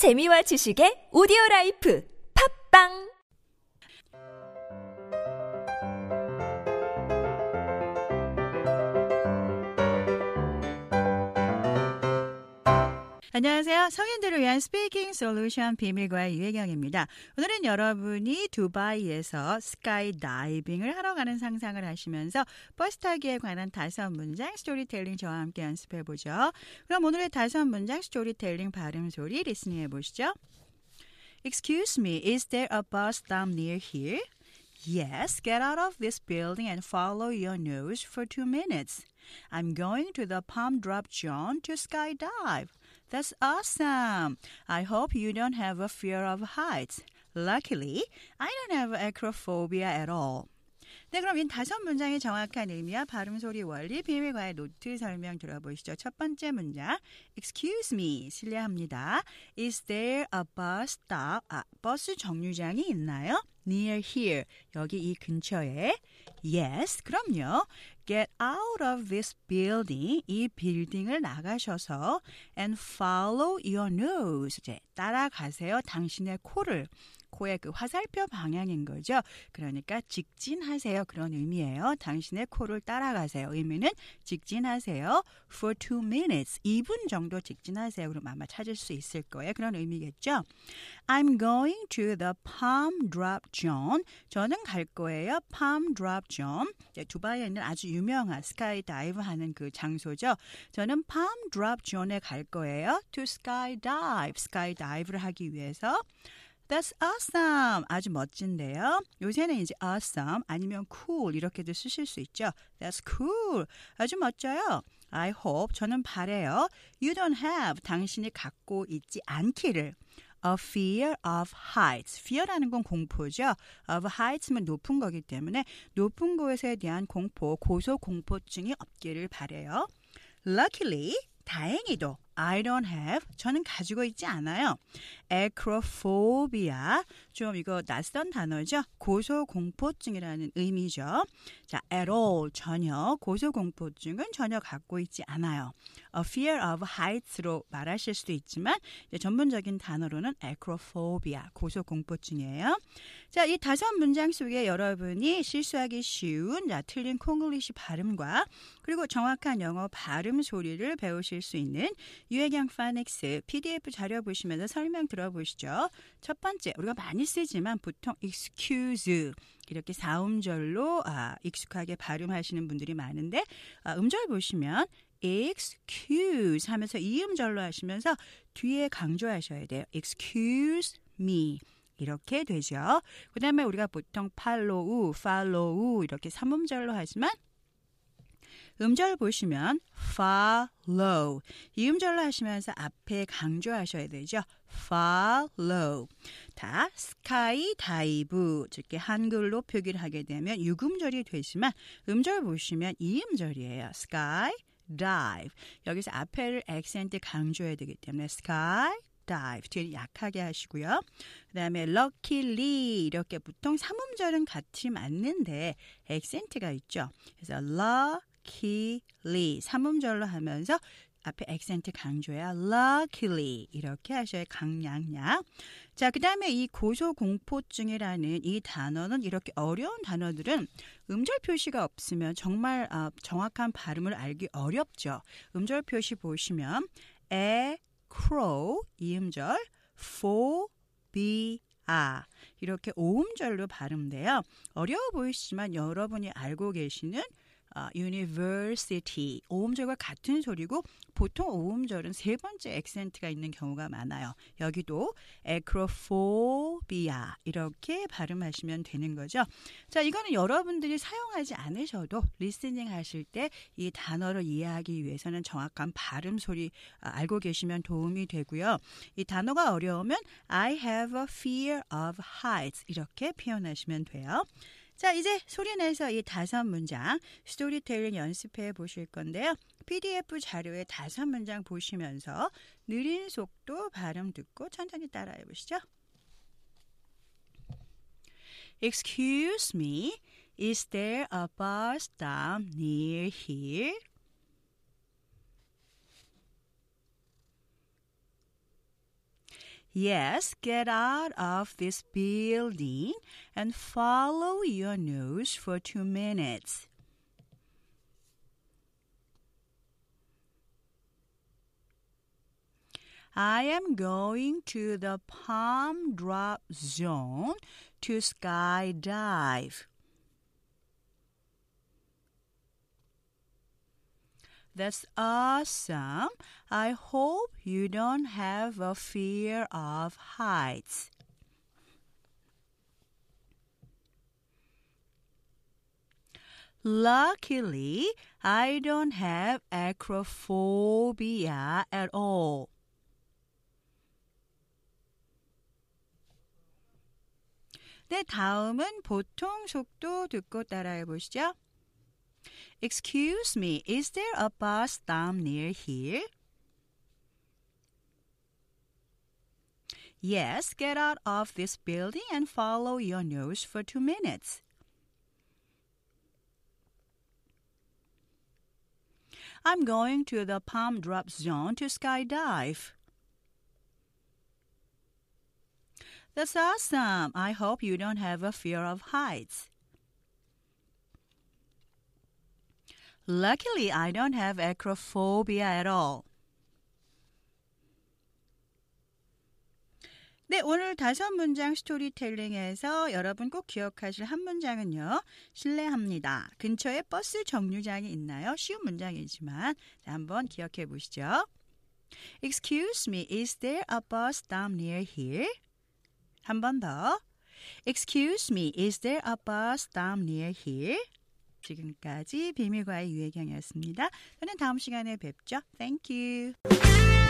재미와 지식의 오디오 라이프. 팟빵 안녕하세요. 성인들을 위한 speaking solution 비밀과외 유혜경입니다. 오늘은 여러분이 두바이에서 스카이 다이빙을 하러 가는 상상을 하시면서 버스 타기에 관한 다섯 문장 스토리텔링 저와 함께 연습해 보죠. 그럼 오늘의 다섯 문장 스토리텔링 발음 소리 리스닝해 보시죠. Excuse me, is there a bus stop near here? Yes, get out of this building and follow your nose for two minutes. I'm going to the Palm Drop John to skydive. That's awesome. I hope you don't have a fear of heights. Luckily, I don't have acrophobia at all. 네, 그럼 이 다섯 문장의 정확한 의미와 발음 소리 원리, 비밀과의 노트 설명 들어보시죠. 첫 번째 문장. Excuse me. 실례합니다. Is there a bus stop? 아, 버스 정류장이 있나요? Near here. 여기 이 근처에. Yes. 그럼요. Get out of this building. 이 빌딩을 나가셔서 and follow your nose. 이제 따라가세요. 당신의 코를. 코의 그 화살표 방향인 거죠. 그러니까 직진하세요. 그런 의미예요. 당신의 코를 따라가세요. 의미는 직진하세요. For two minutes. 2분 정도 직진하세요. 그럼 아마 찾을 수 있을 거예요. 그런 의미겠죠. I'm going to the Palm Drop Zone. 저는 갈 거예요. Palm Drop Zone. 두바이에 있는 아주 유명한 skydive 하는 그 장소죠. 저는 Palm Drop Zone에 갈 거예요. To skydive. skydive를 하기 위해서. That's awesome. 아주 멋진데요. 요새는 이제 awesome 아니면 cool 이렇게도 쓰실 수 있죠. That's cool. 아주 멋져요. I hope 저는 바래요. You don't have 당신이 갖고 있지 않기를. A fear of heights. fear라는 건 공포죠. of heights면 높은 거기 때문에 높은 곳에 대한 공포, 고소 공포증이 없기를 바래요. Luckily, 다행히도 I don't have 저는 가지고 있지 않아요. acrophobia 좀 이거 낯선 단어죠. 고소공포증이라는 의미죠. 자, at all 전혀 고소공포증은 전혀 갖고 있지 않아요. A fear of heights로 말하실 수도 있지만 전문적인 단어로는 acrophobia 고소공포증이에요. 자, 이 다섯 문장 속에 여러분이 실수하기 쉬운 자, 틀린 콩글리시 발음과 그리고 정확한 영어 발음 소리를 배우실 수 있는 유해경 파닉스 PDF 자료 보시면서 설명 들어보시죠. 첫 번째, 우리가 많이 쓰지만 보통 excuse 이렇게 사음절로 아, 익숙하게 발음하시는 분들이 많은데 아, 음절 보시면 excuse 하면서 이음절로 하시면서 뒤에 강조하셔야 돼요. excuse me. 이렇게 되죠. 그 다음에 우리가 보통 follow, follow 이렇게 삼음절로 하지만 음절 보시면 follow 이 음절로 하시면서 앞에 강조하셔야 되죠. follow 다 sky dive 이렇게 한글로 표기를 하게 되면 유음절이 되지만 음절 보시면 이 음절이에요. sky dive 여기서 앞에를 액센트 강조해야 되기 때문에 sky dive 뒤에 약하게 하시고요. 그다음에 luckily 이렇게 보통 삼음절은 같이 맞는데 액센트가 있죠. 그래서 luckily 삼음절로 하면서 앞에 액센트 강조야 luckily 이렇게 하셔야 강량량. 자, 그다음에 이 고소공포증이라는 이 단어는 이렇게 어려운 단어들은 음절 표시가 없으면 정말 아, 정확한 발음을 알기 어렵죠. 음절 표시 보시면 에 crow 이음절 phobia 이렇게 오음절로 발음돼요. 어려워 보이시지만 여러분이 알고 계시는 어, university 오음절과 같은 소리고 보통 오음절은 세 번째 액센트가 있는 경우가 많아요. 여기도 acrophobia 이렇게 발음하시면 되는 거죠. 자, 이거는 여러분들이 사용하지 않으셔도 리스닝 하실 때 이 단어를 이해하기 위해서는 정확한 발음 소리 알고 계시면 도움이 되고요. 이 단어가 어려우면 I have a fear of heights 이렇게 표현하시면 돼요. 자, 이제 소리내서 이 다섯 문장 스토리텔링 연습해 보실 건데요. PDF 자료에 다섯 문장 보시면서 느린 속도 발음 듣고 천천히 따라해 보시죠. Excuse me, is there a bus stop near here? Yes, get out of this building and follow your nose for two minutes. I am going to the palm drop zone to skydive. That's awesome. I hope you don't have a fear of heights. Luckily, I don't have acrophobia at all. 네, 다음은 보통 속도 듣고 따라해 보시죠. Excuse me, is there a bus stop near here? Yes, get out of this building and follow your nose for two minutes. I'm going to the palm drop zone to skydive. That's awesome. I hope you don't have a fear of heights. Luckily, I don't have acrophobia at all. 네, 오늘 다섯 문장 스토리텔링에서 여러분 꼭 기억하실 한 문장은요. 실례합니다. 근처에 버스 정류장이 있나요? 쉬운 문장이지만 한번 기억해 보시죠. Excuse me, is there a bus stop near here? 한 번 더. Excuse me, is there a bus stop near here? 지금까지 비밀과의 유혜경이었습니다. 저는 다음 시간에 뵙죠. Thank you.